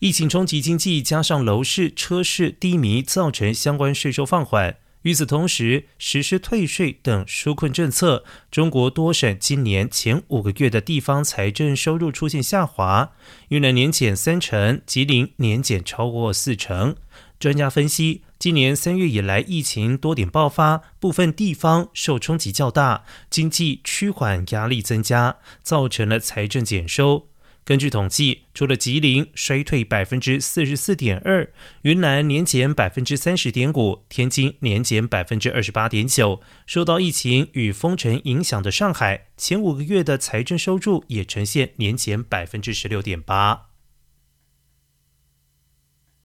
疫情冲击经济，加上楼市、车市低迷，造成相关税收放缓。与此同时，实施退税等纾困政策，中国多省今年前五个月的地方财政收入出现下滑，云南年减三成，吉林年减超过四成。专家分析，今年三月以来疫情多点爆发，部分地方受冲击较大，经济趋缓压力增加，造成了财政减收。根据统计，除了吉林衰退百分之四十四点二，云南年减百分之三十点五，天津年减百分之二十八点九。受到疫情与封城影响的上海，前五个月的财政收入也呈现年减百分之十六点八。